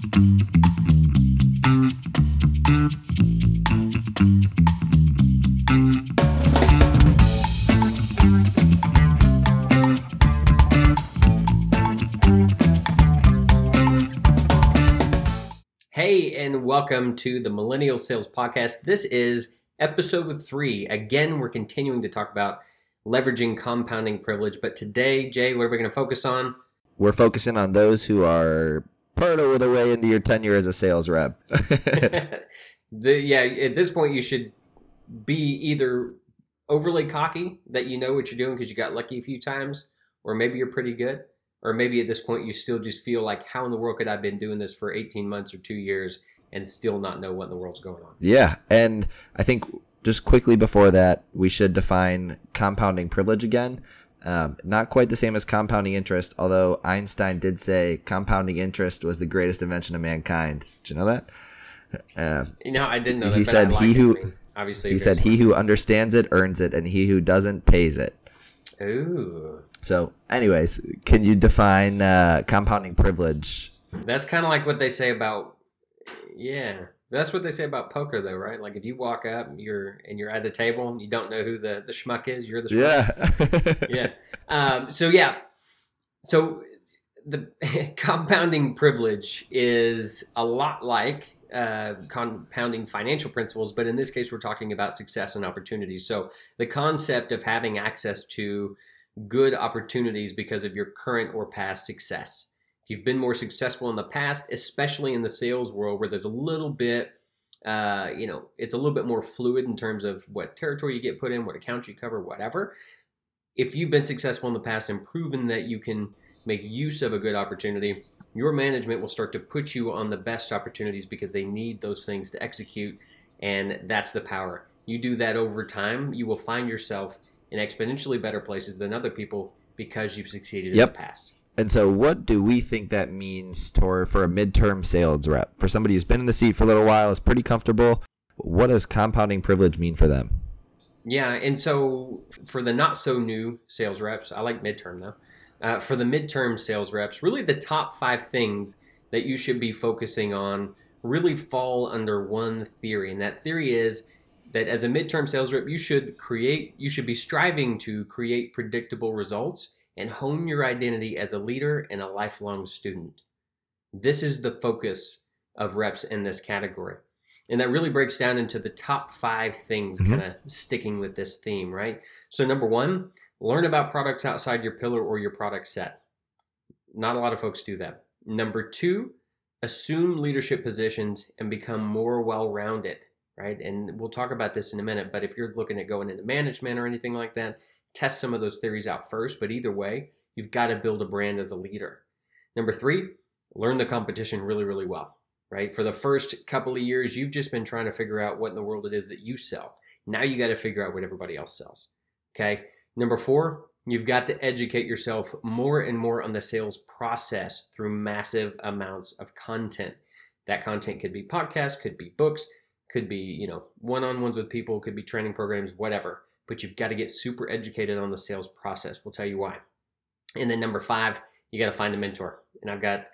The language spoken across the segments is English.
Hey, and welcome to the Millennial Sales Podcast. This is episode three. Again, we're continuing to talk about leveraging compounding privilege. But today, Jay, what are we going to focus on? We're focusing on those who are part of the way into your tenure as a sales rep. the, yeah, at this point, you should be either overly cocky that you know what you're doing because you got lucky a few times, or maybe you're pretty good, or maybe at this point you still just feel like, how in the world could I have been doing this for 18 months or two years and still not know what in the world's going on? yeah, and I think just quickly before that, we should define compounding privilege again. Um, not quite the same as compounding interest, although Einstein did say compounding interest was the greatest invention of mankind. Did you know that? Uh, You know, I didn't know that. He said he who- obviously he said, "He who understands it earns it, and he who doesn't pays it." Ooh, So, anyways, can you define uh, compounding privilege? that's kind of like what they say about. Yeah, that's what they say about poker, though, right? Like if you walk up, you're and you're at the table, and you don't know who the the schmuck is. You're the schmuck. Yeah. yeah. Um, so yeah, so the compounding privilege is a lot like uh, compounding financial principles, but in this case, we're talking about success and opportunities. So the concept of having access to good opportunities because of your current or past success. You've been more successful in the past, especially in the sales world where there's a little bit uh, you know, it's a little bit more fluid in terms of what territory you get put in, what accounts you cover, whatever if you've been successful in the past and proven that you can make use of a good opportunity, your management will start to put you on the best opportunities because they need those things to execute. And that's the power. You do that over time, you will find yourself in exponentially better places than other people because you've succeeded Yep. in the past. And so, what do we think that means for, for a midterm sales rep? For somebody who's been in the seat for a little while, is pretty comfortable. What does compounding privilege mean for them? Yeah, and so for the not so new sales reps, I like midterm though. Uh, for the midterm sales reps, really the top five things that you should be focusing on really fall under one theory, and that theory is that as a midterm sales rep, you should create, you should be striving to create predictable results and hone your identity as a leader and a lifelong student. This is the focus of reps in this category. And that really breaks down into the top five things Mhm. kind of sticking with this theme, right? So, number one, learn about products outside your pillar or your product set. Not a lot of folks do that. Number two, assume leadership positions and become more well rounded, right? And we'll talk about this in a minute, but if you're looking at going into management or anything like that, test some of those theories out first. But either way, you've got to build a brand as a leader. Number three, learn the competition really, really well, right? For the first couple of years, you've just been trying to figure out what in the world it is that you sell. Now you got to figure out what everybody else sells. Okay. Number four, you've got to educate yourself more and more on the sales process through massive amounts of content. That content could be podcasts, could be books, could be, you know, one-on-ones with people, could be training programs, whatever. But you've got to get super educated on the sales process. We'll tell you why. And then number five, you got to find a mentor. And I've got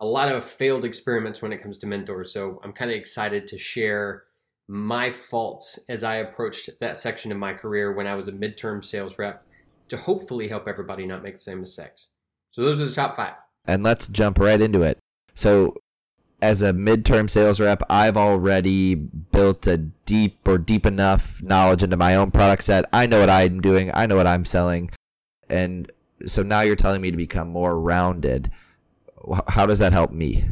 a lot of failed experiments when it comes to mentors. So I'm kind of excited to share my faults as I approached that section of my career when I was a midterm sales rep to hopefully help everybody not make the same mistakes. So those are the top five. And let's jump right into it. So, as a midterm sales rep, I've already built a deep or deep enough knowledge into my own product set. I know what I'm doing, I know what I'm selling. And so now you're telling me to become more rounded. How does that help me?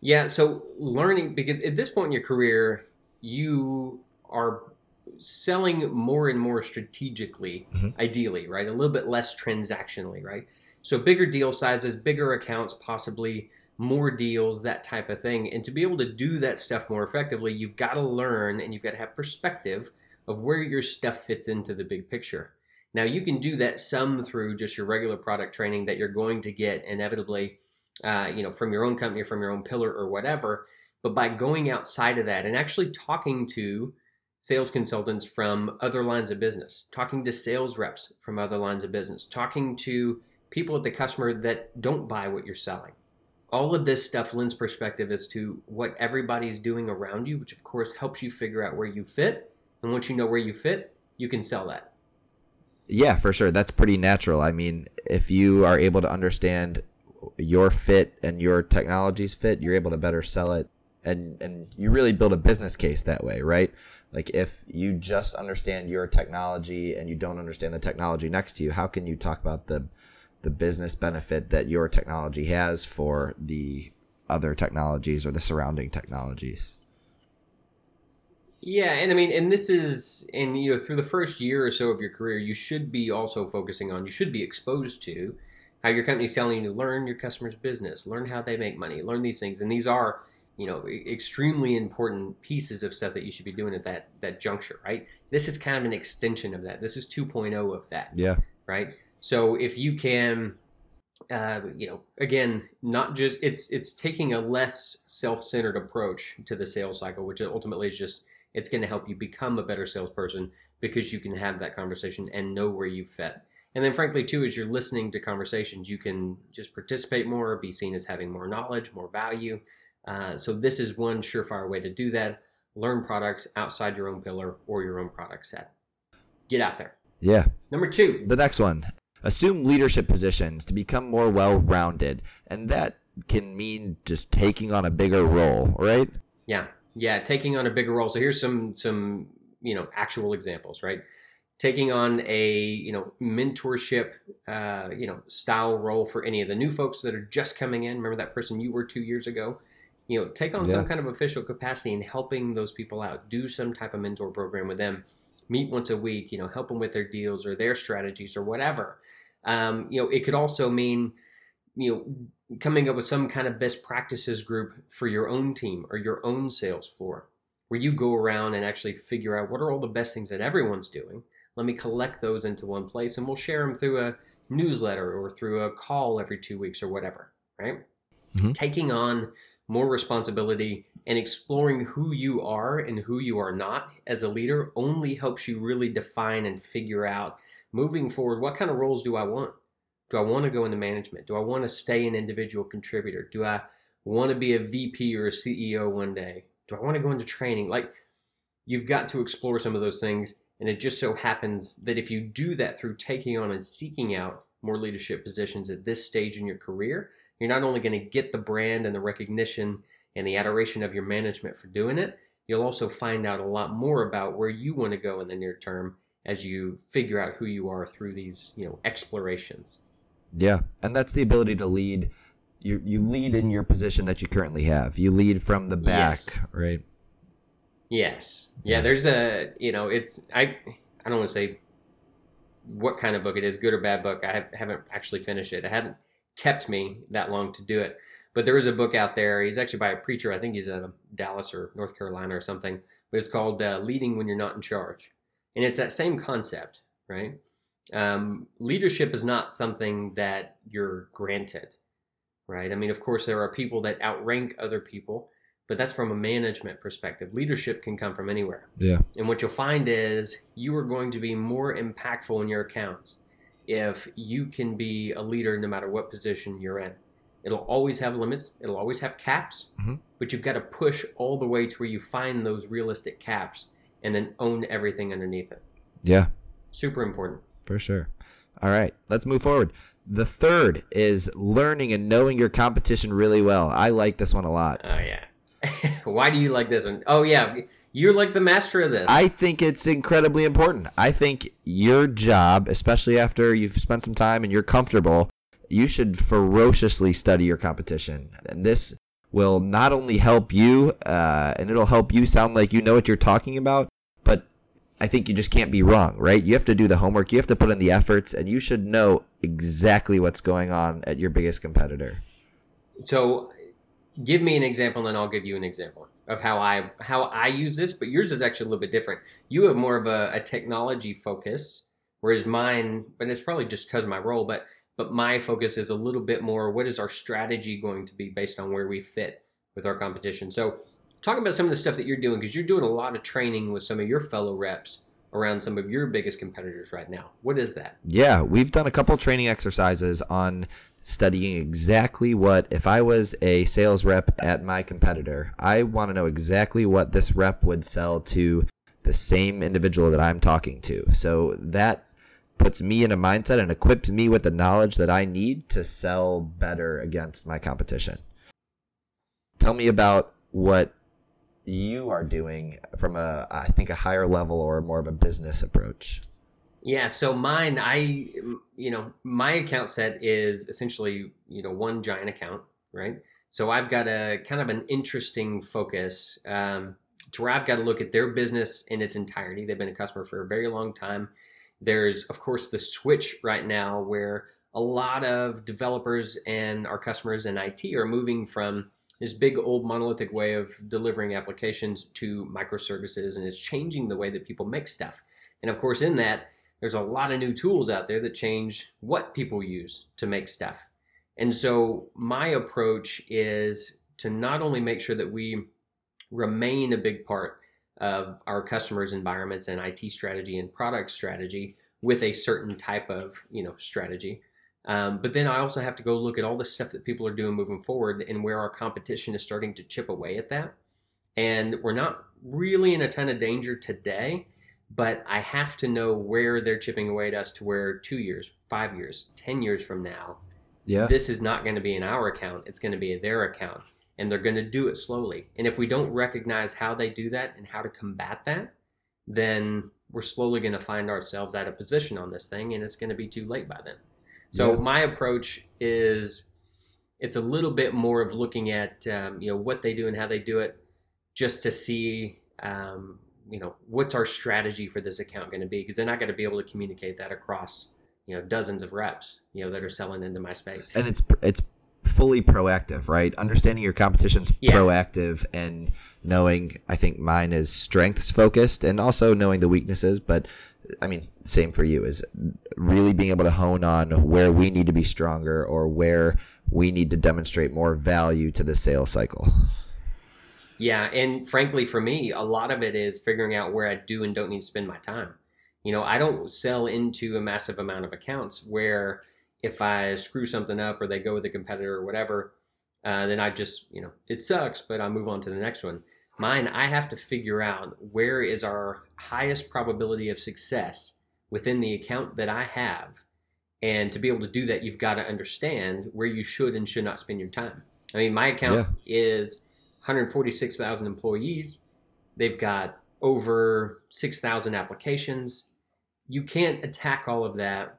Yeah, so learning because at this point in your career, you are selling more and more strategically, Mhm. ideally, right? A little bit less transactionally, right? So bigger deal sizes, bigger accounts, possibly more deals, that type of thing. And to be able to do that stuff more effectively, you've got to learn and you've got to have perspective of where your stuff fits into the big picture. Now, you can do that some through just your regular product training that you're going to get inevitably, uh, you know, from your own company or from your own pillar or whatever. But by going outside of that and actually talking to sales consultants from other lines of business, talking to sales reps from other lines of business, talking to people at the customer that don't buy what you're selling, all of this stuff lends perspective as to what everybody's doing around you, which of course helps you figure out where you fit. And once you know where you fit, you can sell that. Yeah, for sure. That's pretty natural. I mean, if you are able to understand your fit and your technology's fit, you're able to better sell it and and you really build a business case that way, right? Like if you just understand your technology and you don't understand the technology next to you, how can you talk about the the business benefit that your technology has for the other technologies or the surrounding technologies? Yeah, and I mean, and this is, and you know, through the first year or so of your career, you should be also focusing on, you should be exposed to how your company's telling you to learn your customer's business, learn how they make money, learn these things, and these are, you know, extremely important pieces of stuff that you should be doing at that that juncture, right? This is kind of an extension of that. This is 2.0 of that. Yeah. Right. So if you can, uh, you know, again, not just it's it's taking a less self-centered approach to the sales cycle, which ultimately is just it's going to help you become a better salesperson because you can have that conversation and know where you fit. And then, frankly, too, as you're listening to conversations, you can just participate more, be seen as having more knowledge, more value. Uh, so, this is one surefire way to do that. Learn products outside your own pillar or your own product set. Get out there. Yeah. Number two. The next one assume leadership positions to become more well rounded. And that can mean just taking on a bigger role, right? Yeah. Yeah. Taking on a bigger role. So, here's some, some, you know, actual examples, right? taking on a you know mentorship uh, you know style role for any of the new folks that are just coming in remember that person you were two years ago you know take on yeah. some kind of official capacity in helping those people out do some type of mentor program with them meet once a week you know help them with their deals or their strategies or whatever um, you know it could also mean you know coming up with some kind of best practices group for your own team or your own sales floor where you go around and actually figure out what are all the best things that everyone's doing let me collect those into one place and we'll share them through a newsletter or through a call every two weeks or whatever, right? Mm-hmm. Taking on more responsibility and exploring who you are and who you are not as a leader only helps you really define and figure out moving forward what kind of roles do I want? Do I want to go into management? Do I want to stay an individual contributor? Do I want to be a VP or a CEO one day? Do I want to go into training? Like, you've got to explore some of those things and it just so happens that if you do that through taking on and seeking out more leadership positions at this stage in your career, you're not only going to get the brand and the recognition and the adoration of your management for doing it, you'll also find out a lot more about where you want to go in the near term as you figure out who you are through these, you know, explorations. Yeah, and that's the ability to lead. You you lead in your position that you currently have. You lead from the back, yes. right? Yes. Yeah, there's a, you know, it's I I don't want to say what kind of book it is, good or bad book. I haven't actually finished it. It hadn't kept me that long to do it. But there is a book out there. He's actually by a preacher. I think he's in Dallas or North Carolina or something. But it's called uh, Leading When You're Not in Charge. And it's that same concept, right? Um, leadership is not something that you're granted, right? I mean, of course, there are people that outrank other people but that's from a management perspective. Leadership can come from anywhere. Yeah. And what you'll find is you are going to be more impactful in your accounts if you can be a leader no matter what position you're in. It'll always have limits, it'll always have caps, mm-hmm. but you've got to push all the way to where you find those realistic caps and then own everything underneath it. Yeah. Super important. For sure. All right, let's move forward. The third is learning and knowing your competition really well. I like this one a lot. Oh, yeah. Why do you like this one? Oh yeah, you're like the master of this. I think it's incredibly important. I think your job, especially after you've spent some time and you're comfortable, you should ferociously study your competition. And this will not only help you, uh, and it'll help you sound like you know what you're talking about, but I think you just can't be wrong, right? You have to do the homework, you have to put in the efforts, and you should know exactly what's going on at your biggest competitor. So give me an example and I'll give you an example of how I how I use this, but yours is actually a little bit different. You have more of a, a technology focus, whereas mine, but it's probably just because of my role, but but my focus is a little bit more what is our strategy going to be based on where we fit with our competition. So talk about some of the stuff that you're doing because you're doing a lot of training with some of your fellow reps around some of your biggest competitors right now. What is that? Yeah, we've done a couple training exercises on studying exactly what if I was a sales rep at my competitor, I want to know exactly what this rep would sell to the same individual that I'm talking to. So that puts me in a mindset and equips me with the knowledge that I need to sell better against my competition. Tell me about what you are doing from a I think a higher level or more of a business approach. Yeah, so mine, I, you know, my account set is essentially, you know, one giant account, right? So I've got a kind of an interesting focus um, to where I've got to look at their business in its entirety. They've been a customer for a very long time. There's, of course, the switch right now where a lot of developers and our customers in IT are moving from this big old monolithic way of delivering applications to microservices, and it's changing the way that people make stuff. And of course, in that, there's a lot of new tools out there that change what people use to make stuff. And so my approach is to not only make sure that we remain a big part of our customers' environments and IT strategy and product strategy with a certain type of you know strategy, um, but then I also have to go look at all the stuff that people are doing moving forward and where our competition is starting to chip away at that. And we're not really in a ton of danger today, but I have to know where they're chipping away at us to where two years, five years, 10 years from now, Yeah. this is not going to be in our account. It's going to be their account. And they're going to do it slowly. And if we don't recognize how they do that and how to combat that, then we're slowly going to find ourselves at a position on this thing and it's going to be too late by then. So Yeah. my approach is it's a little bit more of looking at um, you know what they do and how they do it, just to see um, you know what's our strategy for this account going to be because then I got to be able to communicate that across you know dozens of reps you know that are selling into my space. and it's it's fully proactive, right? Understanding your competition's Yeah. proactive and knowing I think mine is strengths focused and also knowing the weaknesses, but I mean, same for you is really being able to hone on where we need to be stronger or where we need to demonstrate more value to the sales cycle. Yeah, and frankly, for me, a lot of it is figuring out where I do and don't need to spend my time. You know, I don't sell into a massive amount of accounts where if I screw something up or they go with a competitor or whatever, uh, then I just, you know, it sucks, but I move on to the next one. Mine, I have to figure out where is our highest probability of success within the account that I have. And to be able to do that, you've got to understand where you should and should not spend your time. I mean, my account is 146,000 employees. They've got over 6,000 applications. You can't attack all of that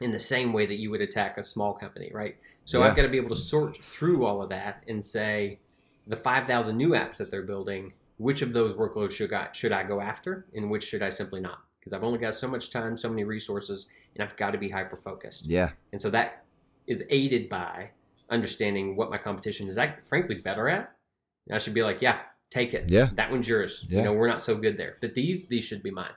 in the same way that you would attack a small company, right? So Yeah. I've got to be able to sort through all of that and say the 5,000 new apps that they're building, which of those workloads should I, should I go after and which should I simply not? Because I've only got so much time, so many resources, and I've got to be hyper focused. Yeah. And so that is aided by understanding what my competition is act- frankly better at. And I should be like, yeah, take it. Yeah. That one's yours. Yeah. You know, we're not so good there. But these, these should be mine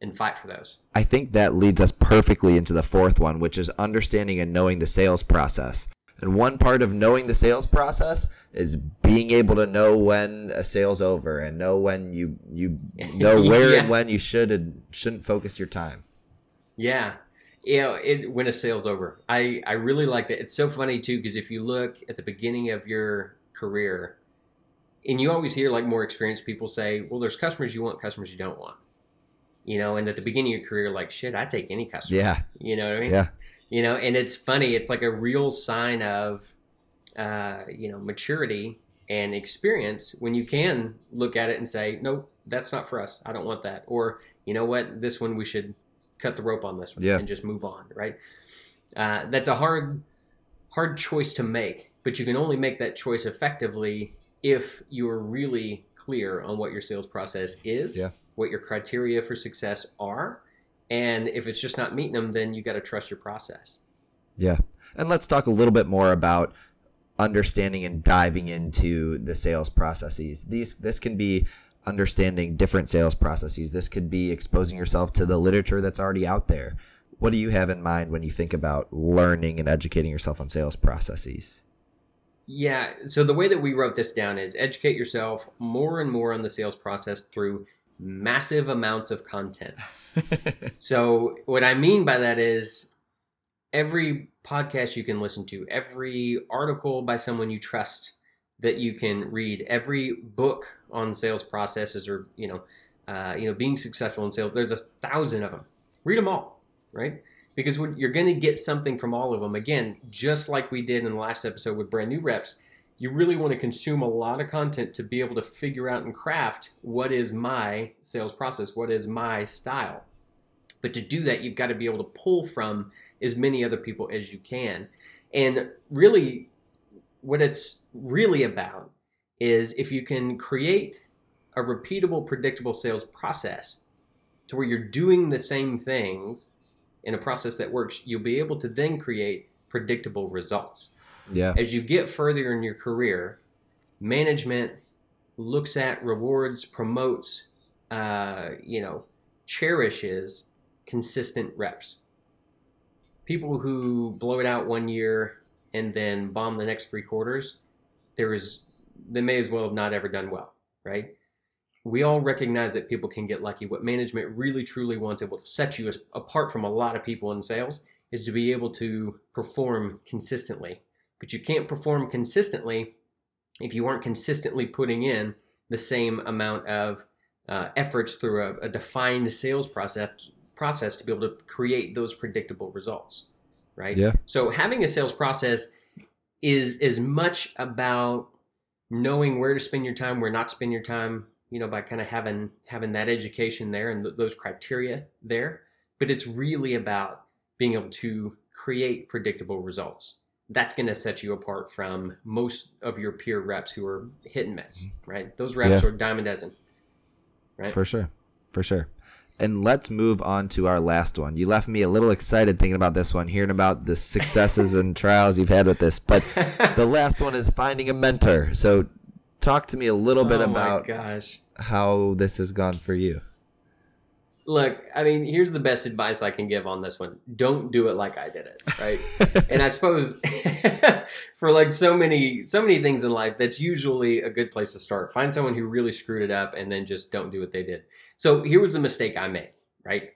and fight for those. I think that leads us perfectly into the fourth one, which is understanding and knowing the sales process. And one part of knowing the sales process is being able to know when a sale's over and know when you you know where Yeah. and when you should and shouldn't focus your time. Yeah. You know, it, when a sale's over, I, I really like that. It's so funny too, because if you look at the beginning of your career, and you always hear like more experienced people say, well, there's customers you want, customers you don't want. You know, and at the beginning of your career, like, shit, I take any customer. Yeah. You know what I mean? Yeah. you know and it's funny it's like a real sign of uh, you know maturity and experience when you can look at it and say nope that's not for us i don't want that or you know what this one we should cut the rope on this one Yeah. and just move on right uh, that's a hard hard choice to make but you can only make that choice effectively if you're really clear on what your sales process is Yeah. What your criteria for success are and if it's just not meeting them then you got to trust your process Yeah. And let's talk a little bit more about understanding and diving into the sales processes. These this can be understanding different sales processes. This could be exposing yourself to the literature that's already out there. What do you have in mind when you think about learning and educating yourself on sales processes? Yeah. So the way that we wrote this down is educate yourself more and more on the sales process through massive amounts of content. So what I mean by that is every podcast you can listen to, every article by someone you trust that you can read, every book on sales processes or you know, uh, you know, being successful in sales. There's a thousand of them. Read them all, right? Because you're going to get something from all of them. Again, just like we did in the last episode with brand new reps, you really want to consume a lot of content to be able to figure out and craft what is my sales process, what is my style. But to do that, you've got to be able to pull from as many other people as you can. And really, what it's really about is if you can create a repeatable, predictable sales process to where you're doing the same things in a process that works, you'll be able to then create predictable results. Yeah. As you get further in your career, management looks at, rewards, promotes, uh, you know, cherishes consistent reps. People who blow it out one year and then bomb the next three quarters, there is they may as well have not ever done well, right? We all recognize that people can get lucky. What management really truly wants, will set you apart from a lot of people in sales, is to be able to perform consistently. But you can't perform consistently if you aren't consistently putting in the same amount of uh, efforts through a, a defined sales process process to be able to create those predictable results right Yeah. so having a sales process is as much about knowing where to spend your time where not to spend your time you know by kind of having having that education there and th- those criteria there but it's really about being able to create predictable results that's going to set you apart from most of your peer reps who are hit and miss mm-hmm. right those reps Yeah. are dime a dozen right For sure. For sure. And let's move on to our last one. You left me a little excited thinking about this one, hearing about the successes and trials you've had with this. But the last one is finding a mentor. So talk to me a little oh bit oh about gosh how this has gone for you. Look, I mean, here's the best advice I can give on this one. Don't do it like I did it, right? and I suppose for like so many so many things in life, that's usually a good place to start. Find someone who really screwed it up and then just don't do what they did. So here was a mistake I made, right?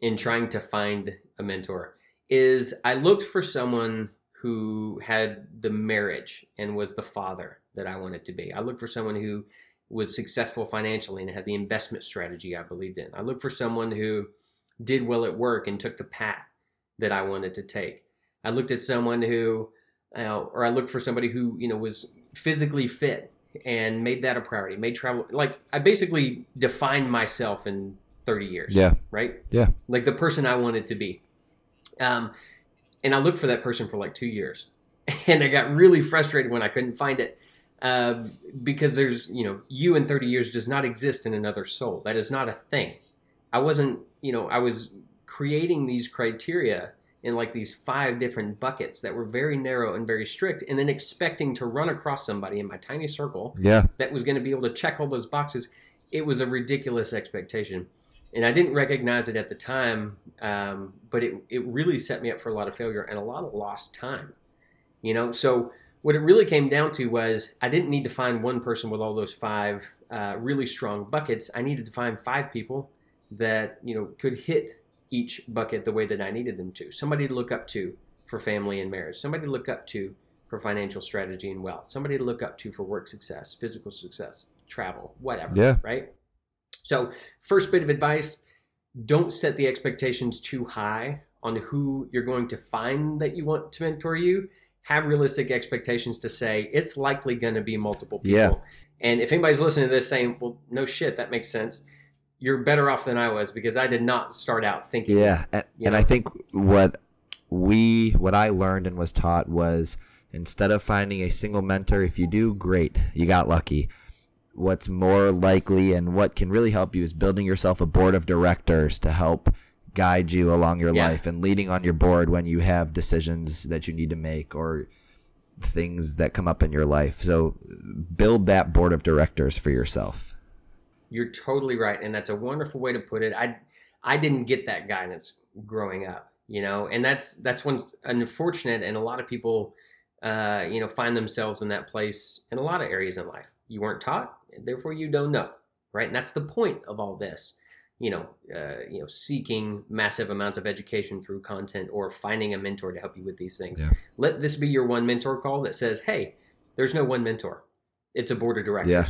In trying to find a mentor is I looked for someone who had the marriage and was the father that I wanted to be. I looked for someone who was successful financially and had the investment strategy I believed in. I looked for someone who did well at work and took the path that I wanted to take. I looked at someone who, uh, or I looked for somebody who you know was physically fit and made that a priority. Made travel like I basically defined myself in 30 years. Yeah. Right. Yeah. Like the person I wanted to be. Um, and I looked for that person for like two years, and I got really frustrated when I couldn't find it. Uh, because there's, you know, you in 30 years does not exist in another soul. That is not a thing. I wasn't, you know, I was creating these criteria in like these five different buckets that were very narrow and very strict, and then expecting to run across somebody in my tiny circle Yeah. that was going to be able to check all those boxes. It was a ridiculous expectation. And I didn't recognize it at the time, um, but it, it really set me up for a lot of failure and a lot of lost time. You know, so what it really came down to was I didn't need to find one person with all those five uh, really strong buckets. I needed to find five people that you know could hit each bucket the way that I needed them to. Somebody to look up to for family and marriage. Somebody to look up to for financial strategy and wealth. Somebody to look up to for work success, physical success, travel, whatever. Yeah. Right. So first bit of advice: don't set the expectations too high on who you're going to find that you want to mentor you have realistic expectations to say it's likely going to be multiple people. Yeah. And if anybody's listening to this saying, well, no shit, that makes sense, you're better off than I was because I did not start out thinking. Yeah, and, You and? I think what we what I learned and was taught was instead of finding a single mentor, if you do, great, you got lucky. What's more likely and what can really help you is building yourself a board of directors to help guide you along your Yeah. life and leading on your board when you have decisions that you need to make or things that come up in your life. So build that board of directors for yourself. You're totally right, and that's a wonderful way to put it. I I didn't get that guidance growing up, you know, and that's that's what's unfortunate, and a lot of people, uh, you know, find themselves in that place in a lot of areas in life. You weren't taught, therefore you don't know, right? And that's the point of all this. You know, uh, you know, seeking massive amounts of education through content or finding a mentor to help you with these things. Yeah. Let this be your one mentor call that says, "Hey, there's no one mentor. It's a board of directors." Yeah.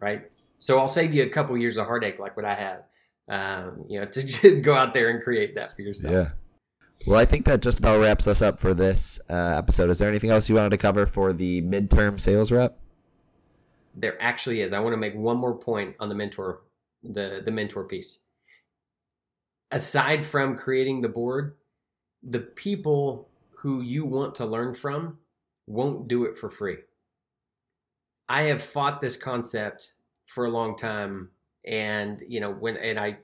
Right. So I'll save you a couple years of heartache like what I had. Um, you know, to go out there and create that for yourself. Yeah. Well, I think that just about wraps us up for this uh, episode. Is there anything else you wanted to cover for the midterm sales rep? There actually is. I want to make one more point on the mentor, the the mentor piece. Aside from creating the board, the people who you want to learn from won't do it for free. I have fought this concept for a long time and you know when and I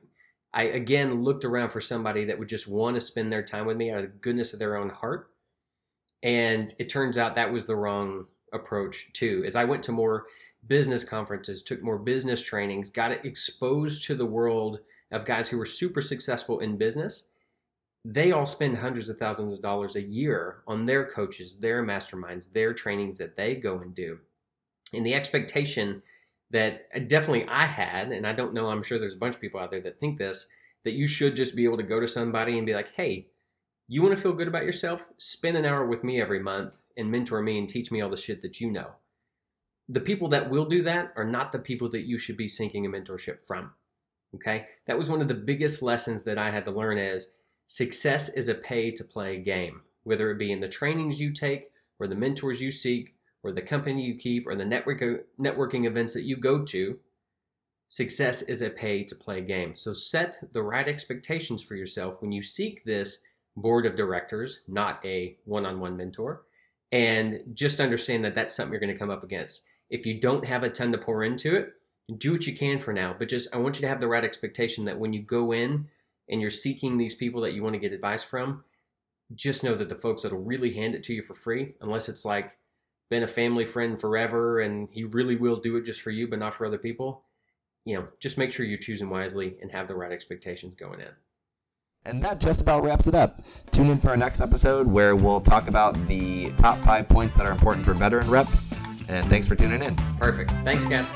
I again looked around for somebody that would just want to spend their time with me out of the goodness of their own heart. And it turns out that was the wrong approach too. As I went to more business conferences, took more business trainings, got exposed to the world of guys who were super successful in business. They all spend hundreds of thousands of dollars a year on their coaches, their masterminds, their trainings that they go and do. And the expectation that uh, definitely I had, and I don't know, I'm sure there's a bunch of people out there that think this, that you should just be able to go to somebody and be like, hey, you want to feel good about yourself? Spend an hour with me every month and mentor me and teach me all the shit that you know. The people that will do that are not the people that you should be seeking a mentorship from. Okay? That was one of the biggest lessons that I had to learn is success is a pay to play game, whether it be in the trainings you take or the mentors you seek or the company you keep or the network, networking events that you go to, success is a pay to play game. So set the right expectations for yourself when you seek this board of directors, not a one on one mentor. And just understand that that's something you're going to come up against. If you don't have a ton to pour into it, do what you can for now. But just, I want you to have the right expectation that when you go in and you're seeking these people that you want to get advice from, just know that the folks that'll really hand it to you for free, unless it's like, been a family friend forever and he really will do it just for you but not for other people you know just make sure you're choosing wisely and have the right expectations going in and that just about wraps it up. Tune in for our next episode where we'll talk about the top five points that are important for veteran reps. And thanks for tuning in. Perfect. Thanks, guys.